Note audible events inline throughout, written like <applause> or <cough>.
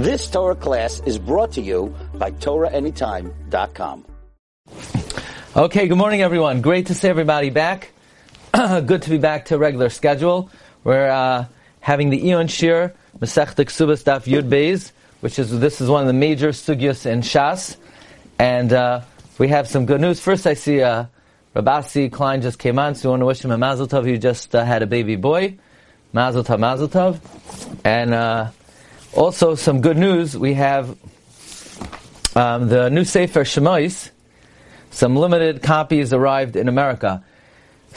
This Torah class is brought to you by TorahAnytime.com. Okay, good morning everyone. Great to see everybody back. <clears throat> good to be back to regular schedule. We're uh, having the Eon Shir, Masech Ksubas Daf Yud Beis, which is, this is one of the major sugyas in Shas. And uh, we have some good news. First I see uh, Rabasi Klein just came on, so we want to wish him a Mazel Tov. He just uh, had a baby boy. Mazel Tov, Mazel Tov. And uh, also, some good news. We have um, the new Sefer Shemais. Some limited copies arrived in America.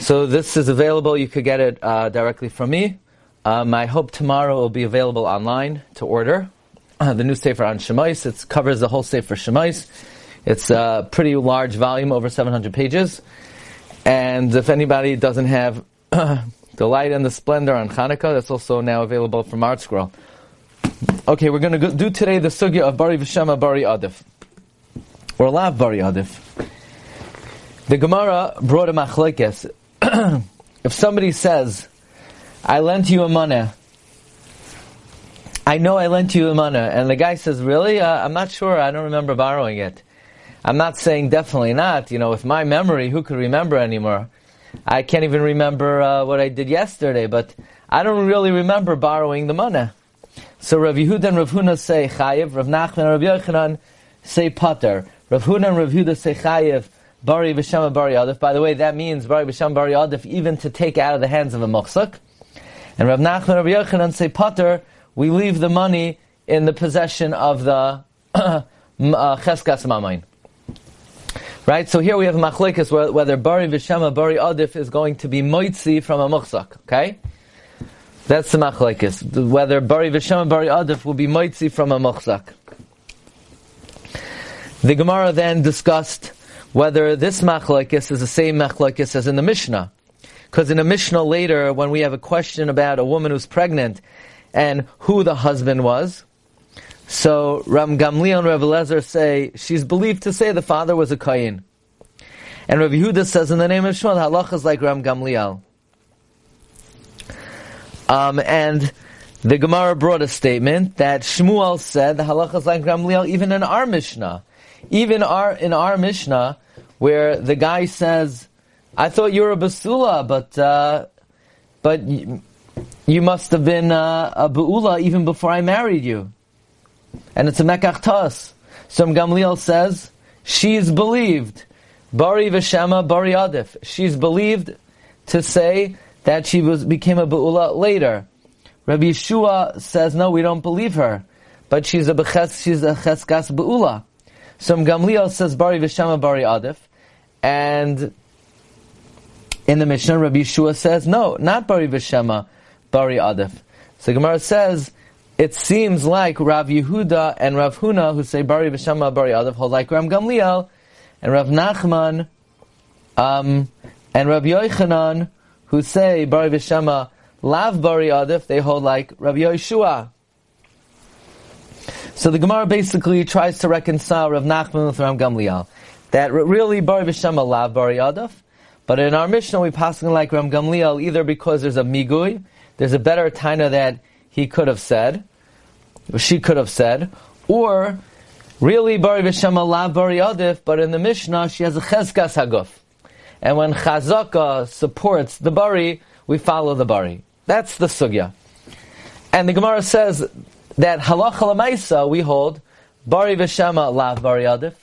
So this is available. You could get it uh, directly from me. Um, I hope tomorrow will be available online to order. Uh, the new Sefer on Shemais. It covers the whole Sefer Shemais. It's a pretty large volume, over 700 pages. And if anybody doesn't have <clears throat> the light and the splendor on Hanukkah, that's also now available from ArtScroll. Okay, we're going to do today the sugya of Bari Vishama Bari Adif. Or Lav Bari Adif. The Gemara brought a machlekes. <clears throat> if somebody says, I lent you a money, I know I lent you a money, and the guy says, really? Uh, I'm not sure, I don't remember borrowing it. I'm not saying definitely not. You know, with my memory, who could remember anymore? I can't even remember uh, what I did yesterday, but I don't really remember borrowing the money. So Rav Yehuda and Rav Huna say chayiv, Rav Nachman and Rav Yochanan say pater. Rav Huna and Rav Yehuda say chayiv, bari v'shama bari adif. By the way, that means bari v'shama bari adif even to take out of the hands of a muchsak. And Rav Nachman and Rav Yochanan say pater, we leave the money in the possession of the <coughs> uh, cheskas mamain. Right, so here we have machlekes whether bari v'shama bari adif is going to be moitzi from a muchsak. Okay. That's the machlekes. Whether bari v'shem and bari adif will be moitzi from a mochzak. The Gemara then discussed whether this machlekes is the same machlekes as in the Mishnah. Because in the Mishnah later, when we have a question about a woman who's pregnant and who the husband was, so Ram Gamliel and Rav Eliezer say she's believed to say the father was a Kayin. And Rav Yehuda says in the name of Shmuel, halacha is like Ram Gamliel. Um, and the Gemara brought a statement that Shmuel said the halacha is like Gamliel even in our Mishnah. Even our, in our Mishnah, where the guy says, I thought you were a basula, but, uh, but you, you must have been uh, a beula even before I married you. And it's a mekach tas. So Gamliel says, she is believed. Bari v'shema bari adif. She's believed to say that she was became a Be'ula later. Rabbi Yeshua says, no, we don't believe her. But she's a Beches, she's a Cheskas Be'ula. So Gamliel says, Bari Vishama Bari Adif. And in the Mishnah, Rabbi Yeshua says, no, not Bari Vishama Bari Adif. So Gemara says, it seems like Rav Yehuda and Rav Huna, who say Bari Vishama Bari Adif, hold like Ram Gamliel, and Rav Nachman, um, and Rav Yochanan, who say Bari Vishama Lav Bari Adif, they hold like Rabbi Yeshua. So the Gemara basically tries to reconcile Rav Nachman with Ram Gamliel. That really Bari Vishama Lav Bari Adif, but in our Mishnah we pass like Ram Gamliel either because there's a migui, there's a better taina that he could have said, or she could have said, or really Bari Vishama Lav Bari Adif, but in the Mishnah she has a Cheskas Haguf. And when Chazaka supports the Bari, we follow the Bari. That's the Sugya. And the Gemara says that Halacha Lamaisa, we hold, Bari Veshama Lav Bari Adif.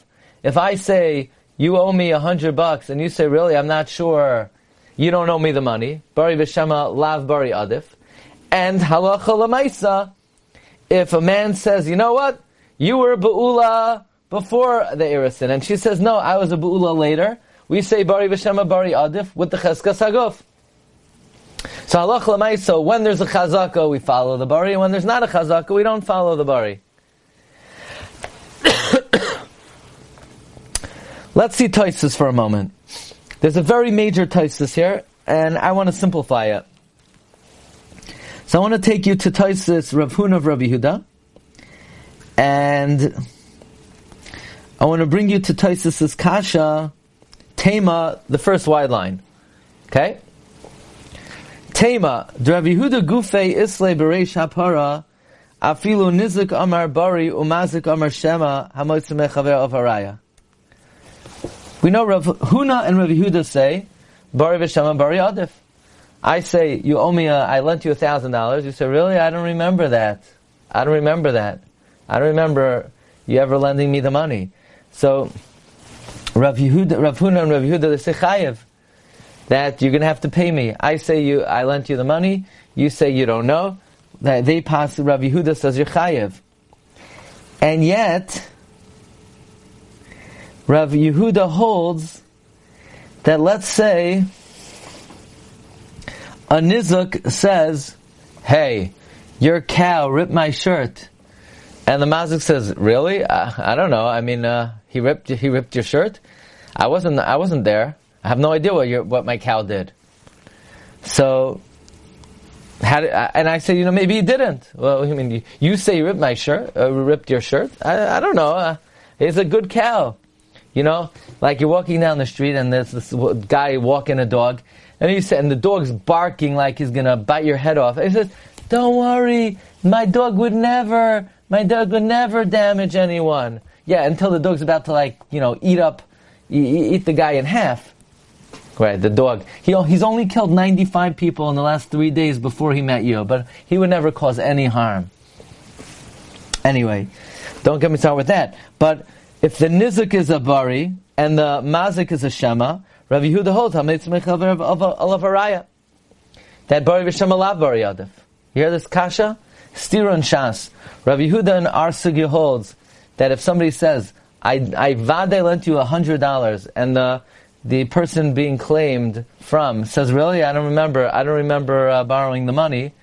If I say, you owe me a hundred bucks, and you say, really, I'm not sure, you don't owe me the money, Bari Veshama Lav Bari Adif. And Halacha Lamaisa, if a man says, you know what, you were Ba'ula before the Irisin, and she says, no, I was a Ba'ula later, we say Bari V'Shema Bari Adif with the Cheska Saguf. So halach l'may, so when there's a chazaka, we follow the bari, and when there's not a chazaka, we don't follow the bari. <coughs> Let's see Taisus for a moment. There's a very major Taisus here, and I want to simplify it. So I want to take you to Taisus Rav Huna of Rabbi Huda, and I want to bring you to Taisus's Kasha, Tema, the first wide line. Okay? Tema, Drav Yehuda Isle Bereish Hapara Afilu nizik amar bari umazik amar shema hamotzimeh chaver of haraya. We know Rav Huna and Rav Yehuda say, bari v'shema bari adif. I say, you owe me a, I lent you a thousand dollars. You say, really? I don't remember that. I don't remember that. I don't remember you ever lending me the money. So, Rav Yehuda, Rav Huna and Rav Yehuda, they say chayev that you're going to have to pay me. I say you, I lent you the money. You say you don't know. That they pass. Rav Yehuda says you're chayev, and yet Rav Yehuda holds that let's say a nizuk says, "Hey, your cow ripped my shirt," and the mazik says, "Really? I, I don't know. I mean, uh, he ripped he ripped your shirt. I wasn't I wasn't there. I have no idea what your what my cow did." So. How did, and I said, you know, maybe he didn't. Well, I mean, you, you say you ripped my shirt, uh, ripped your shirt. I, I don't know. Uh, it's a good cow. You know, like you're walking down the street and there's this guy walking a dog, and he said, and the dog's barking like he's gonna bite your head off. He says, "Don't worry, my dog would never, my dog would never damage anyone." Yeah, until the dog's about to like, you know, eat up, eat the guy in half. Right, the dog. He, he's only killed 95 people in the last three days before he met you, but he would never cause any harm. Anyway, don't get me started with that. But if the nizik is a bari and the mazik is a shema, Rav Yehuda holds a That bari v'shema lav bari adif. You hear this kasha? Stira and shas. Rav Yehuda and Arsugya holds that if somebody says, I, I vade lent you a hundred dollars, and the the person being claimed from says, "Really, I don't remember. I don't remember uh, borrowing the money."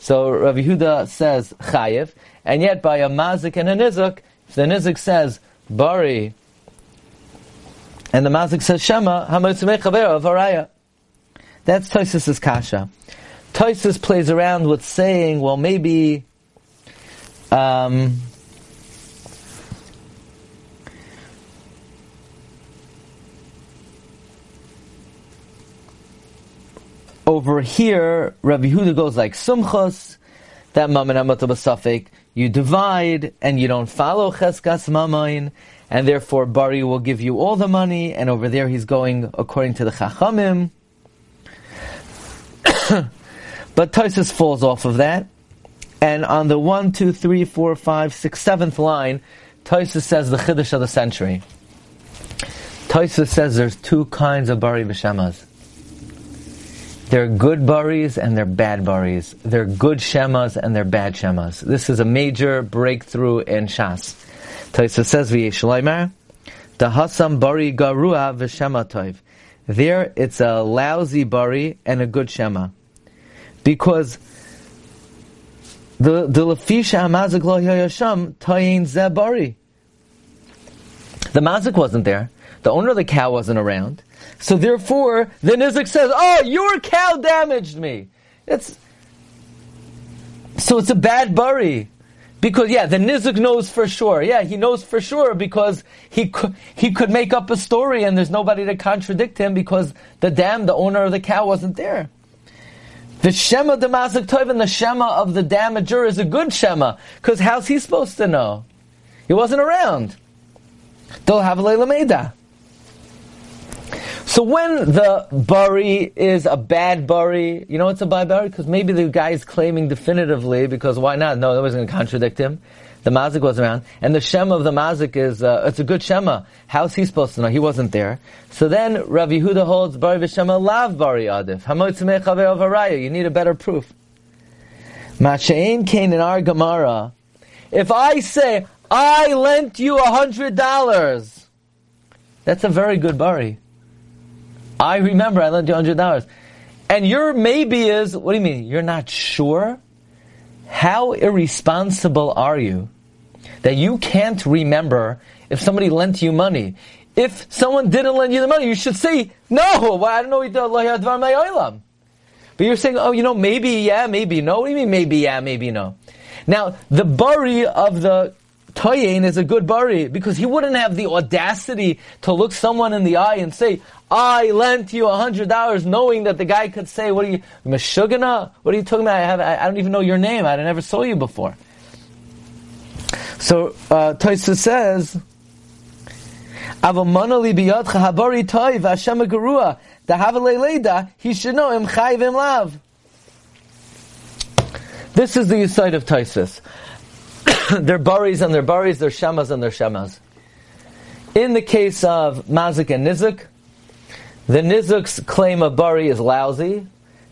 So Rav Yehuda says chayiv, and yet by a mazik and a nizuk, if the nizuk says bari, and the mazik says shema, of araya. That's Tosis' kasha. Tosis plays around with saying, well, maybe. Um, over here, Rabbi Huda goes like Sumchos, that Mammon Safek, you divide and you don't follow Cheskas Mamain, and therefore Bari will give you all the money, and over there he's going according to the Chachamim. <coughs> but Tosis falls off of that, and on the one, two, three, four, five, six, seventh line, Tosis says the Chiddush of the century. Tosis says there's two kinds of Bari V'Shemas. They're good baris and they're bad baris. They're good shemas and they're bad shemas. This is a major breakthrough in Shas. Taisa says v'yeshleimer, the hasam bari garua v'shema toiv. There, it's a lousy bari and a good shema, because the the lefisha amazik lo yasham tayin zebari. The mazik wasn't there. The owner of the cow wasn't around. So therefore, the Nizik says, "Oh, your cow damaged me." It's so it's a bad bari. Because yeah, the Nizik knows for sure. Yeah, he knows for sure because he could, he could make up a story and there's nobody to contradict him because the dam, the owner of the cow, wasn't there. The Shema the Mazik Tov and the Shema of the damager is a good Shema because how's he supposed to know? He wasn't around. Have a. So when the bari is a bad bari, you know it's a bad bari? Because maybe the guy is claiming definitively, because why not? No, nobody's going to contradict him. The mazik was around, and the shema of the mazik is, uh, it's a good shema. How's he supposed to know? He wasn't there. So then Rav Yehuda holds bari v'shema lav bari adif. Hamotzimei You need a better proof. Ma'shein kain in our Gemara. If I say, I lent you a hundred dollars, that's a very good bari. I remember I lent you a hundred dollars. And your maybe is, what do you mean? You're not sure? How irresponsible are you that you can't remember if somebody lent you money? If someone didn't lend you the money, you should say, no, well, I don't know But you're saying, oh, you know, maybe yeah, maybe no. What do you mean maybe yeah, maybe no? Now, the bari of the Toyin is a good bari because he wouldn't have the audacity to look someone in the eye and say, I lent you a hundred dollars knowing that the guy could say, what are you, Meshugana? What are you talking about? I, have, I, don't even know your name. I never saw you before. So uh, says, "Avamana biyadcha habari toiv Hashem gerua dahavalei He should know im chayv im lav." This is the side of Taisus. <laughs> their baris and their baris, their shamas and their shamas. In the case of Mazik and Nizuk, the Nizuk's claim of bari is lousy,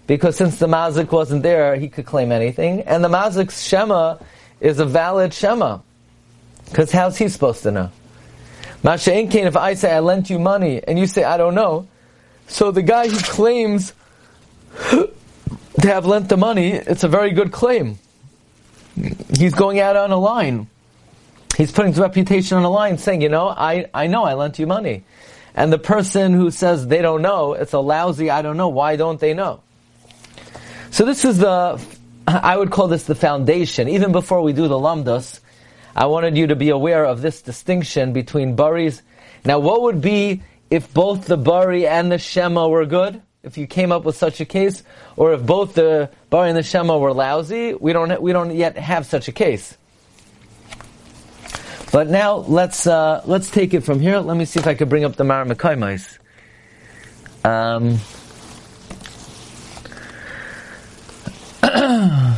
because since the Mazik wasn't there, he could claim anything, and the Mazik's shema is a valid shema, because how's he supposed to know? Masha Inkain, if I say I lent you money, and you say I don't know, so the guy who claims <laughs> to have lent the money, it's a very good claim. He's going out on a line. He's putting his reputation on a line, saying, you know, I, I know I lent you money. And the person who says they don't know, it's a lousy, I don't know, why don't they know? So this is the, I would call this the foundation. Even before we do the lamdas, I wanted you to be aware of this distinction between baris. Now what would be if both the bari and the shema were good? If you came up with such a case, or if both the bari and the shema were lousy, we don't we don't yet have such a case. But now let's uh, let's take it from here. Let me see if I can bring up the Maramakoimais. Um, <clears throat>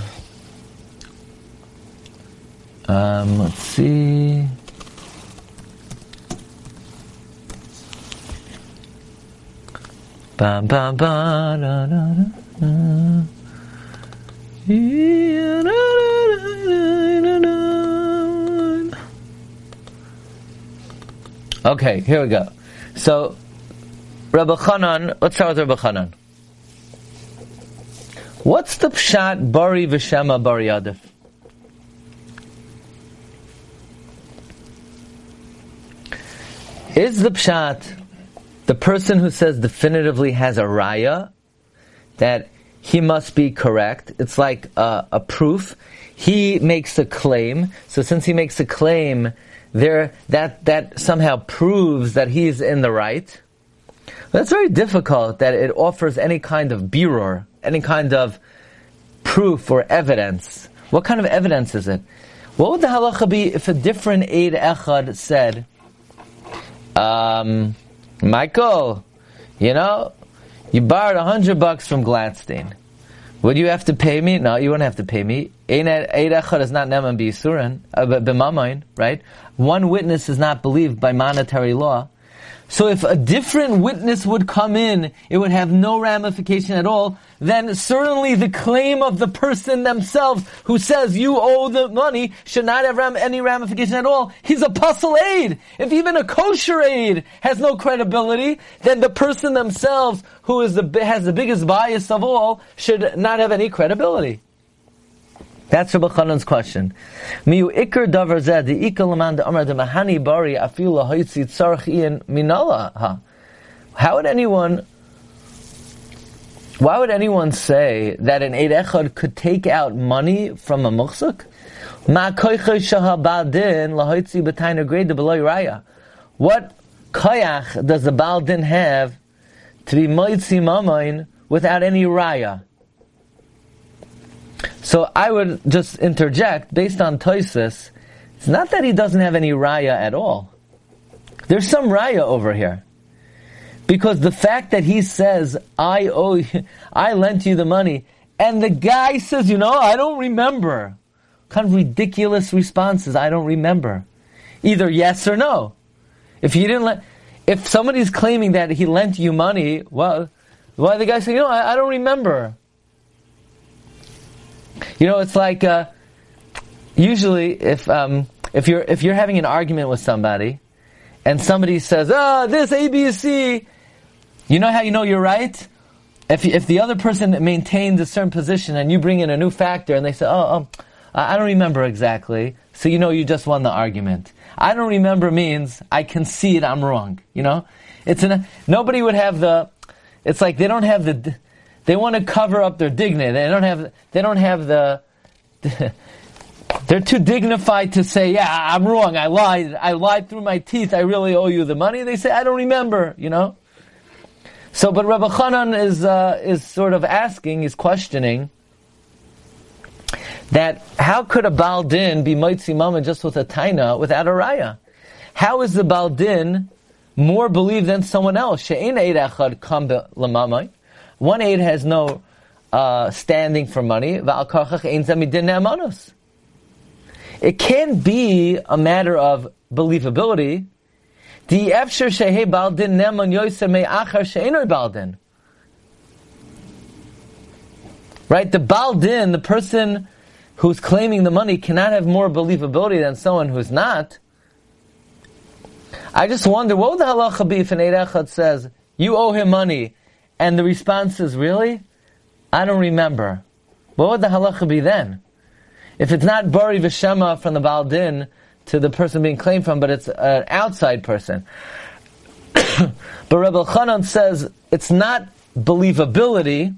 um, let's see. Ba ba ba da da da. Yeah, da, da, da, Okay, here we go. So, Rabbi Chanan, let's start with Rabbi Chanan. What's the pshat bari v'shema bari adif? Is the pshat the person who says definitively has a raya that he must be correct? It's like a, a proof. He makes a claim. So since he makes a claim, there that that somehow proves that he's in the right. That's very difficult. That it offers any kind of biror, any kind of proof or evidence. What kind of evidence is it? What would the halacha be if a different aid echad said, um, Michael, you know, you borrowed a hundred bucks from Gladstein. Would you have to pay me? No, you wouldn't have to pay me. Echad is not neman b'yisurin, uh, b'mamayin, right? One witness is not believed by monetary law. So if a different witness would come in, it would have no ramification at all, then certainly the claim of the person themselves who says you owe the money should not have ram- any ramification at all. He's a puzzle aid. If even a kosher aid has no credibility, then the person themselves who is the, has the biggest bias of all should not have any credibility. That's Rabbi Chanan's question. How would anyone? Why would anyone say that an eid echad could take out money from a muksuk? What koyach does the baldin have to be moitzi mamain without any raya? So I would just interject, based on Toisus, it's not that he doesn't have any raya at all. There's some raya over here. Because the fact that he says, I owe you, <laughs> I lent you the money, and the guy says, you know, I don't remember. Kind of ridiculous responses, I don't remember. Either yes or no. If you didn't let, if somebody's claiming that he lent you money, well, why the guy say, you know, I, I don't remember. You know, it's like uh, usually if um, if you're if you're having an argument with somebody, and somebody says, "Ah, oh, this A, B, C," you know how you know you're right. If if the other person maintains a certain position and you bring in a new factor, and they say, "Oh, oh I don't remember exactly," so you know you just won the argument. I don't remember means I concede I'm wrong. You know, it's an, nobody would have the. It's like they don't have the they want to cover up their dignity. They don't have. They don't have the. <laughs> they're too dignified to say, "Yeah, I'm wrong. I lied. I lied through my teeth. I really owe you the money." They say, "I don't remember." You know. So, but Rabbi Chanan is uh, is sort of asking, is questioning that how could a Baldin be Moitzi Mama just with a Taina without a Raya? How is the Baldin more believed than someone else? Lamamai. One aid has no uh, standing for money. It can't be a matter of believability. Right? The Baldin, the person who's claiming the money, cannot have more believability than someone who's not. I just wonder, what would the halacha be if an Eid says, you owe him money, and the response is, really? I don't remember. What would the halacha be then? If it's not Bari Vishema from the Baldin to the person being claimed from, but it's an outside person. <coughs> but Rebbe Chanan says it's not believability,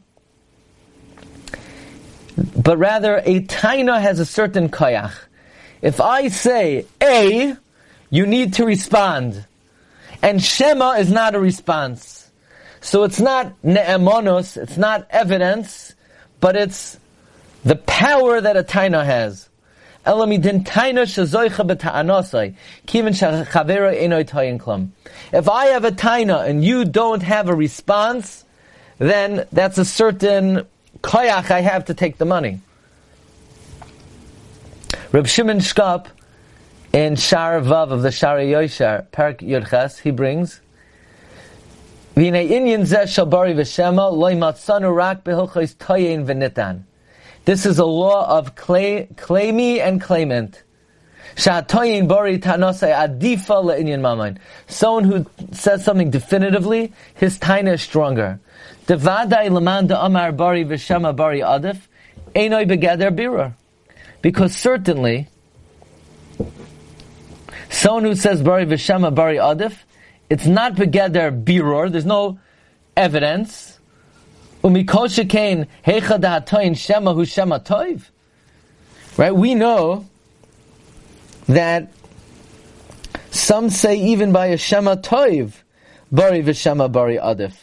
but rather a taina has a certain kayach. If I say A, you need to respond. And Shema is not a response. So it's not ne'emonos, it's not evidence, but it's the power that a taina has. If I have a taina and you don't have a response, then that's a certain koyach I have to take the money. Reb Shimon Shkop in Shar Vav of the Shar Yoshar, Parak Yudches, he brings, This is a law of clay, claimy and claimant. Someone who says something definitively, his taina is stronger. Because certainly, someone who says bari v'shema bari adif, it's not begeder biror. There's no evidence. Right? We know that some say even by a shema toiv, bari v'shema bari adif.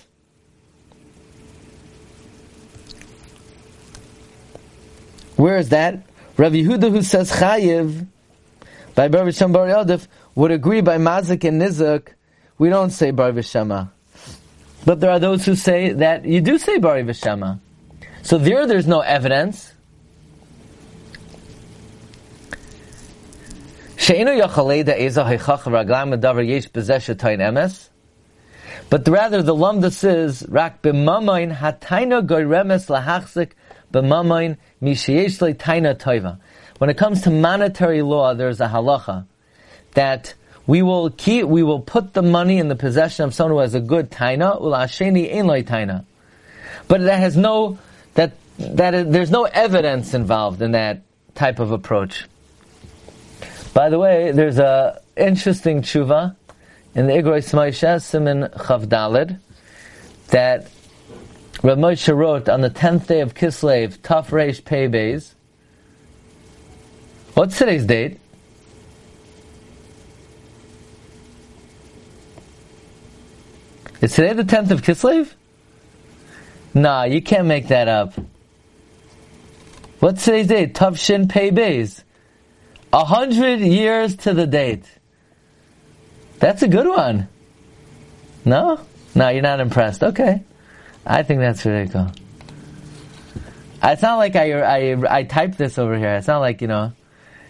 Where is that? Rav Yehuda who says chayiv by bari v'shema bari adif would agree by mazik and nizak we don't say Bar Vishama. But there are those who say that you do say Bar Vishama. So there, there's no evidence. But rather, the lumda says, "Rak b'mamayin hatayna goyremes lahachzik b'mamayin misheyesh taina toiva." When it comes to monetary law, there's a halacha that we will keep, we will put the money in the possession of someone who has a good taina, ulasheni ein taina. But that has no, that, that is, there's no evidence involved in that type of approach. By the way, there's a interesting tshuva in the Igros Moshe, Simon Chavdalid, that Rav Moshe wrote on the 10th day of Kislev, Taf Reish. What's today's date? Is today the 10th of Kislev? Nah, you can't make that up. What's today's date? Tavshin Pei Beis. A hundred years to the date. That's a good one. No? No, you're not impressed. Okay. I think that's really cool. It's not like I, I, I typed this over here. It's not like, you know,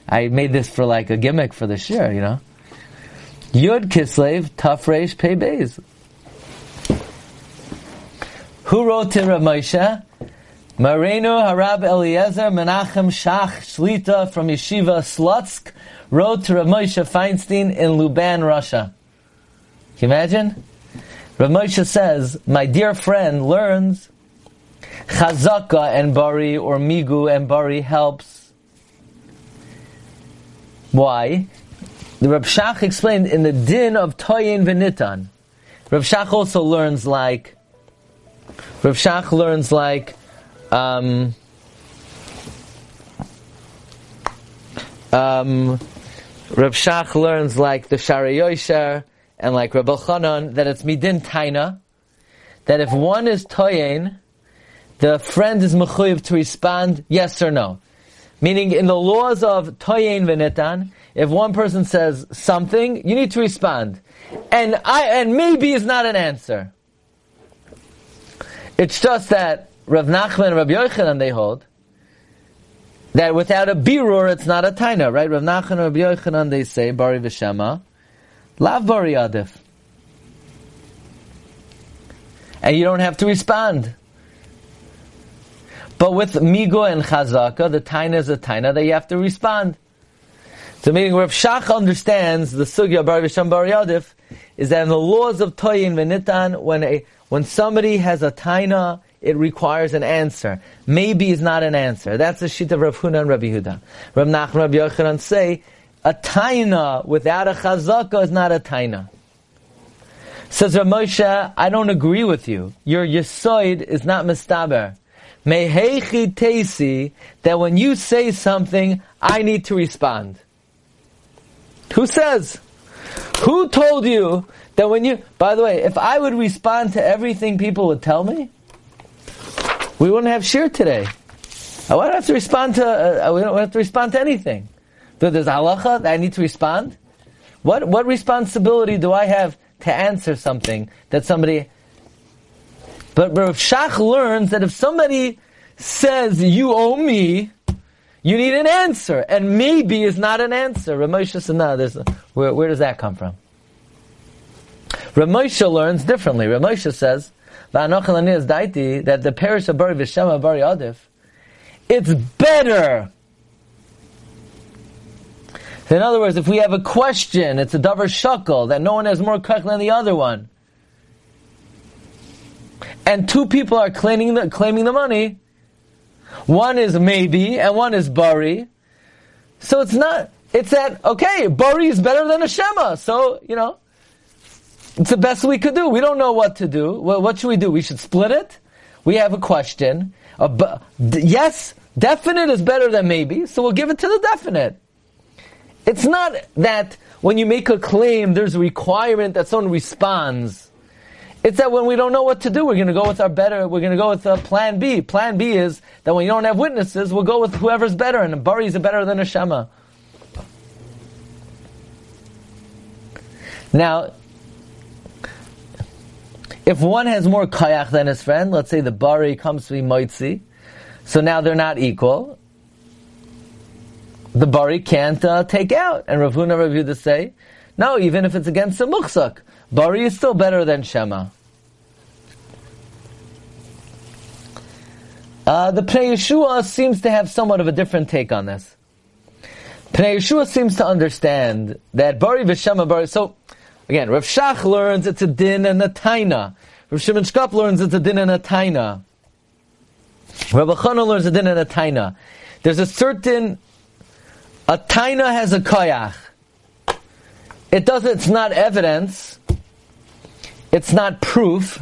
I made this for like a gimmick for the shir, you know. Yud Kislev, Tafresh Pei Beis. Who wrote to Rav Moshe? Marenu Harab Eliezer Menachem Shach Shlita from Yeshiva Slutsk wrote to Rav Moshe Feinstein in Luban, Russia. Can you imagine? Rav Moshe says, my dear friend learns Chazaka and Bari or Migu and Bari helps. Why? The Rav Shach explained in the din of Toyin Venitan. Rav Shach also learns like Rav Shach learns like um, um, Rav Shach learns like the Shara Yosher and like Rabbi Chanan that it's midin taina that if one is toyin, the friend is mechuyev to respond yes or no. Meaning, in the laws of Toyin Venitan, if one person says something, you need to respond. And I, and maybe is not an answer. It's just that Rav Nachman and Rav Yochanan, they hold, that without a birur, it's not a taina, right? Rav Nachman and Rav Yochanan, they say, Bari V'Shema, Lav Bari Adif. And you don't have to respond. But with Migo and Chazaka, the Taina is a Taina that you have to respond. So meaning Rav Shach understands the Sugya Bar Visham Bar Yadif is that in the laws of Toyin Venitan, when a, when somebody has a Taina, it requires an answer. Maybe is not an answer. That's the sheet of Rav Huna and Rav Yehuda. Rav Nachman Rav Yochanan say, a Taina without a Chazaka is not a Taina. Says Rav Moshe, I don't agree with you. Your Yesoid is not Mistaber. Mehechi Tesi, that when you say something, I need to respond. Who says? Who told you that when you, by the way, if I would respond to everything people would tell me, we wouldn't have shir today. I wouldn't have to respond to, uh, we don't have to respond to anything. There's halacha that I need to respond. What, what responsibility do I have to answer something that somebody but Rav Shach learns that if somebody says, you owe me, you need an answer. And maybe is not an answer. Ramosha a, where, where does that come from? Ramosha learns differently. Ramosha says, that the parish of Bari Vishema Bari Adif, it's better. In other words, if we have a question, it's a davar shakel, that no one has more kach than the other one and two people are claiming the, claiming the money, one is maybe and one is bari. So it's not, it's that, okay, bari is better than a shema. So, you know, it's the best we could do. We don't know what to do. Well, what should we do? We should split it. We have a question. Yes, definite is better than maybe, so we'll give it to the definite. It's not that when you make a claim, there's a requirement that someone responds. It's that when we don't know what to do, we're going to go with our better, we're going to go with uh, plan B. Plan B is that when you don't have witnesses, we'll go with whoever's better, and a Bari is better than a Shema. Now, if one has more kayak than his friend, let's say the Bari comes to be Moitzi, so now they're not equal, the Bari can't uh, take out. And Ravuna Rav say, no, even if it's against a Muchsak, Bari is still better than Shema. Uh, the Pnei Yeshua seems to have somewhat of a different take on this. Pnei Yeshua seems to understand that Bari v'Shema Bari. So again, Rav Shach learns it's a din and a taina. Rav Shimon Shkop learns it's a din and a taina. Rav Chana learns a din and a taina. There's a certain a taina has a koyach. It does. It's not evidence it's not proof,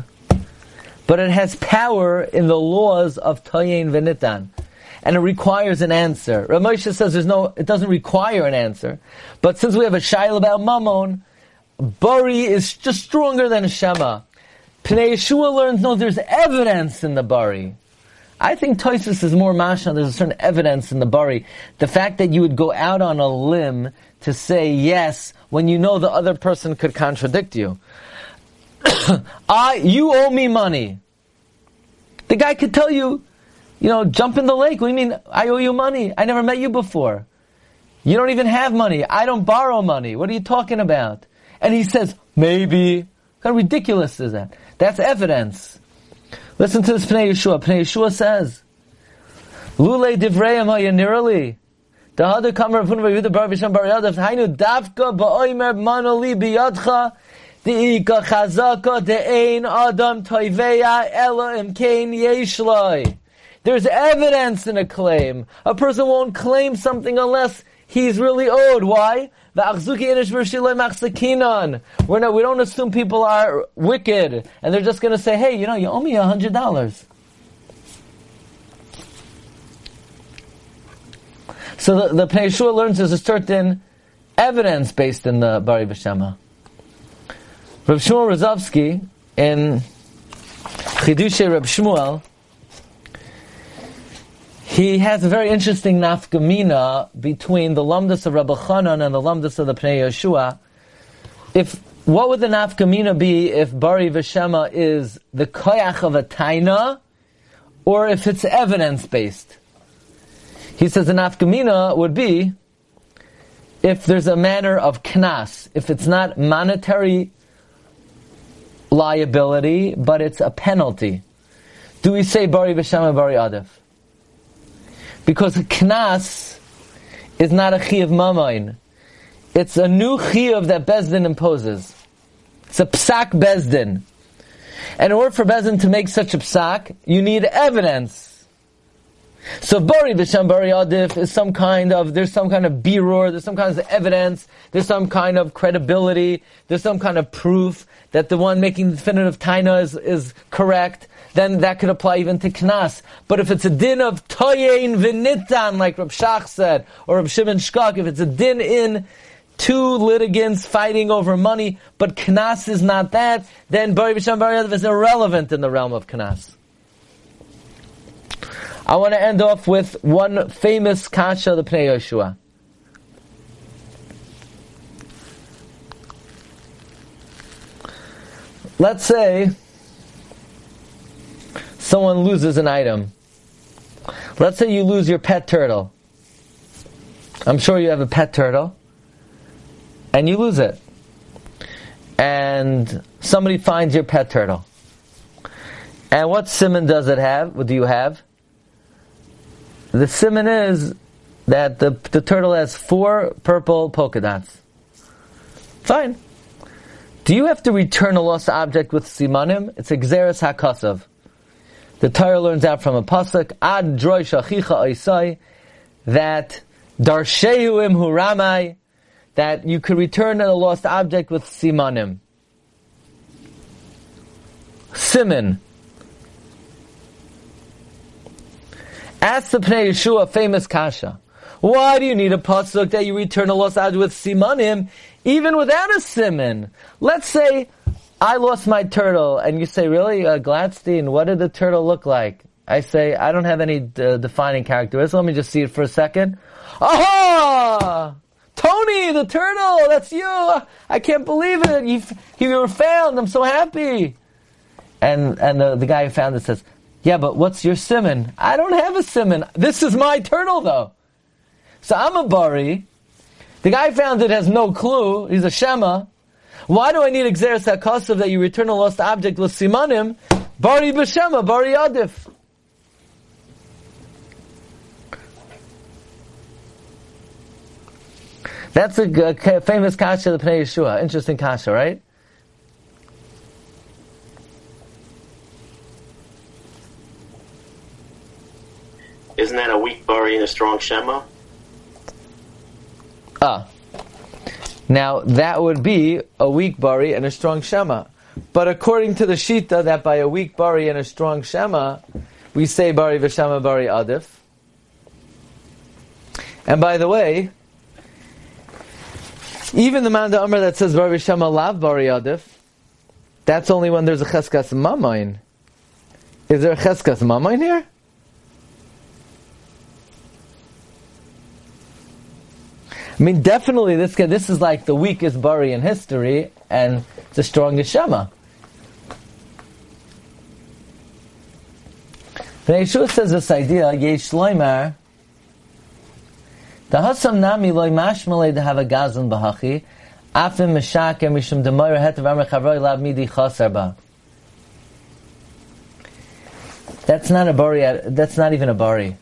but it has power in the laws of Tayin Venitan. And it requires an answer. Ramosha says there's no, it doesn't require an answer. But since we have a shail about Mammon, Bari is just stronger than Shema. Pnei Yeshua learns, no, there's evidence in the Bari. I think Toisus is more masha. There's a certain evidence in the Bari. The fact that you would go out on a limb to say yes when you know the other person could contradict you. <coughs> I, you owe me money. The guy could tell you, you know, jump in the lake. What do you mean? I owe you money. I never met you before. You don't even have money. I don't borrow money. What are you talking about? And he says, maybe. How ridiculous is that? That's evidence. Listen to this Pnei Yeshua. Pnei Yeshua says, Lule divrei hayanirali. Dahada kamer of Hunva Yehuda Bar Visham Bar Yadav. Hainu davka ba'oimer manoli biyadcha. Di'ika chazaka de'ein adam toiveya ela imkein yeshloi. There's evidence in a claim. A person won't claim something unless he's really owed. Why? We're not, we don't assume people are wicked and they're just going to say, hey, you know, you owe me a hundred dollars. So the, the learns there's a certain evidence based in the Bari V'Shema. Rav Shmuel Rozovsky in Chidushe Rav Shmuel, he has a very interesting nafgamina between the lumdus of Rabbi Chanan and the lumdus of the Pnei Yeshua. If what would the nafgamina be if Bari Veshema is the koyach of a taina, or if it's evidence based? He says the nafgamina would be if there's a manner of knas, if it's not monetary liability, but it's a penalty. Do we say Bari Veshema Bari Adif? Because knas is not a chi of mamain. It's a new chiyuv that Bezdin imposes. It's a psak Bezdin. And in order for Bezdin to make such a psak, you need evidence. So Bari B'Shem Bari Adif is some kind of, there's some kind of birur, there's some kind of evidence, there's some kind of credibility, there's some kind of proof that the one making the definitive taina is, is correct, then that could apply even to knas. But if it's a din of toyein v'nitan, like Rab Shach said, or Rab Shimon Shkop, if it's a din in two litigants fighting over money, but knas is not that, then Bari B'Shem Bari is irrelevant in the realm of knas. I want to end off with one famous kasha, of the Pnei Yeshua. Let's say someone loses an item. Let's say you lose your pet turtle. I'm sure you have a pet turtle and you lose it. And somebody finds your pet turtle. And what simon does it have? What do you have? The simon is that the, the turtle has four purple polka dots. Fine. Do you have to return a lost object with simanim? It's exeris hakasav. The Torah learns out from a pasuk ad droi shachicha oisai that darshehu im huramai that you could return a lost object with simanim. Simon. Ask the Pnei Yeshua famous kasha. Why do you need a pasuk that you return a lost object with simanim, even without a simon? Let's say I lost my turtle, and you say, "Really, uh, Gladstein? What did the turtle look like?" I say, "I don't have any uh, defining characteristics. Let me just see it for a second. Aha! Tony, the turtle, that's you. I can't believe it. You, you were found. I'm so happy. And, and the, the guy who found it says, yeah, but what's your simon? I don't have a simon. This is my turtle though. So I'm a bari. The guy found it has no clue. He's a shema. Why do I need exeris hakasav that you return a lost object with simanim? Bari b'shema, bari adif. That's a, a famous kasha of the Pnei Yeshua. Interesting kasha, right? Isn't that a weak bari and a strong shema? Ah. Now, that would be a weak bari and a strong shema. But according to the Shita, that by a weak bari and a strong shema, we say bari v'shema bari adif. And by the way, even the Manda Amr that says Bari Shema Lav Bari Adif, that's only when there's a Cheskas Mamain. Is there a Cheskas Mamain here? I mean, definitely this this is like the weakest Bari in history and the strongest Shema. The Yeshua says this idea, Yesh Loimar, the hasam nami loy mashmalei to have a gazan bahachi, afim mishak and mishum demoyer het of chavroi lab midi chasar That's not a bari. That's not even a bari.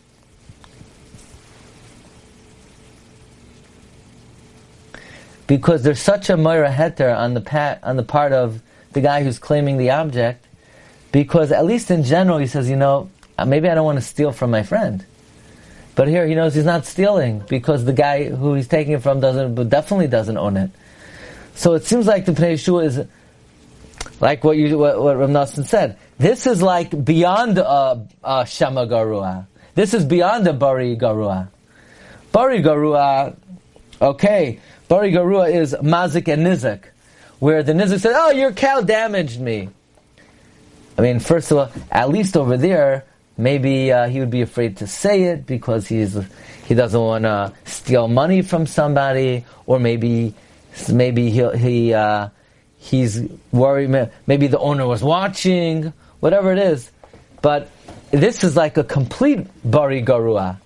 Because there's such a moira heter on the pat, on the part of the guy who's claiming the object, because at least in general he says, you know, uh, maybe I don't want to steal from my friend. But here he knows he's not stealing because the guy who he's taking it from doesn't, definitely doesn't own it. So it seems like the Pnei Yeshua is like what you what, what Rav Nassim said. This is like beyond a, a Shama Garua. This is beyond a Bari Garua. Bari Garua, okay, Bari Garua is Mazik and Nizik, where the Nizik said, "Oh, your cow damaged me." I mean, first of all, at least over there, maybe uh, he would be afraid to say it because he's he doesn't want to steal money from somebody, or maybe maybe he he uh, he's worried. Maybe the owner was watching, whatever it is. But this is like a complete bari garua,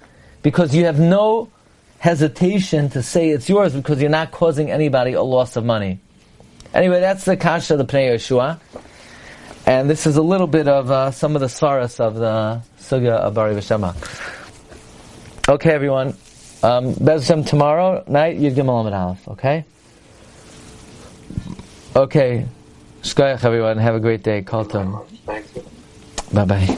because you have no hesitation to say it's yours because you're not causing anybody a loss of money. Anyway, that's the kasha of the Pnei Yehoshua. And this is a little bit of uh, some of the saras of the Sugya of Bari Veshama. Okay, everyone. Um, Bezim tomorrow night, Yud Gimel Aleph, okay? Okay. Shkoyach, everyone. Have a great day. Kaltum. Thank you. Bye-bye.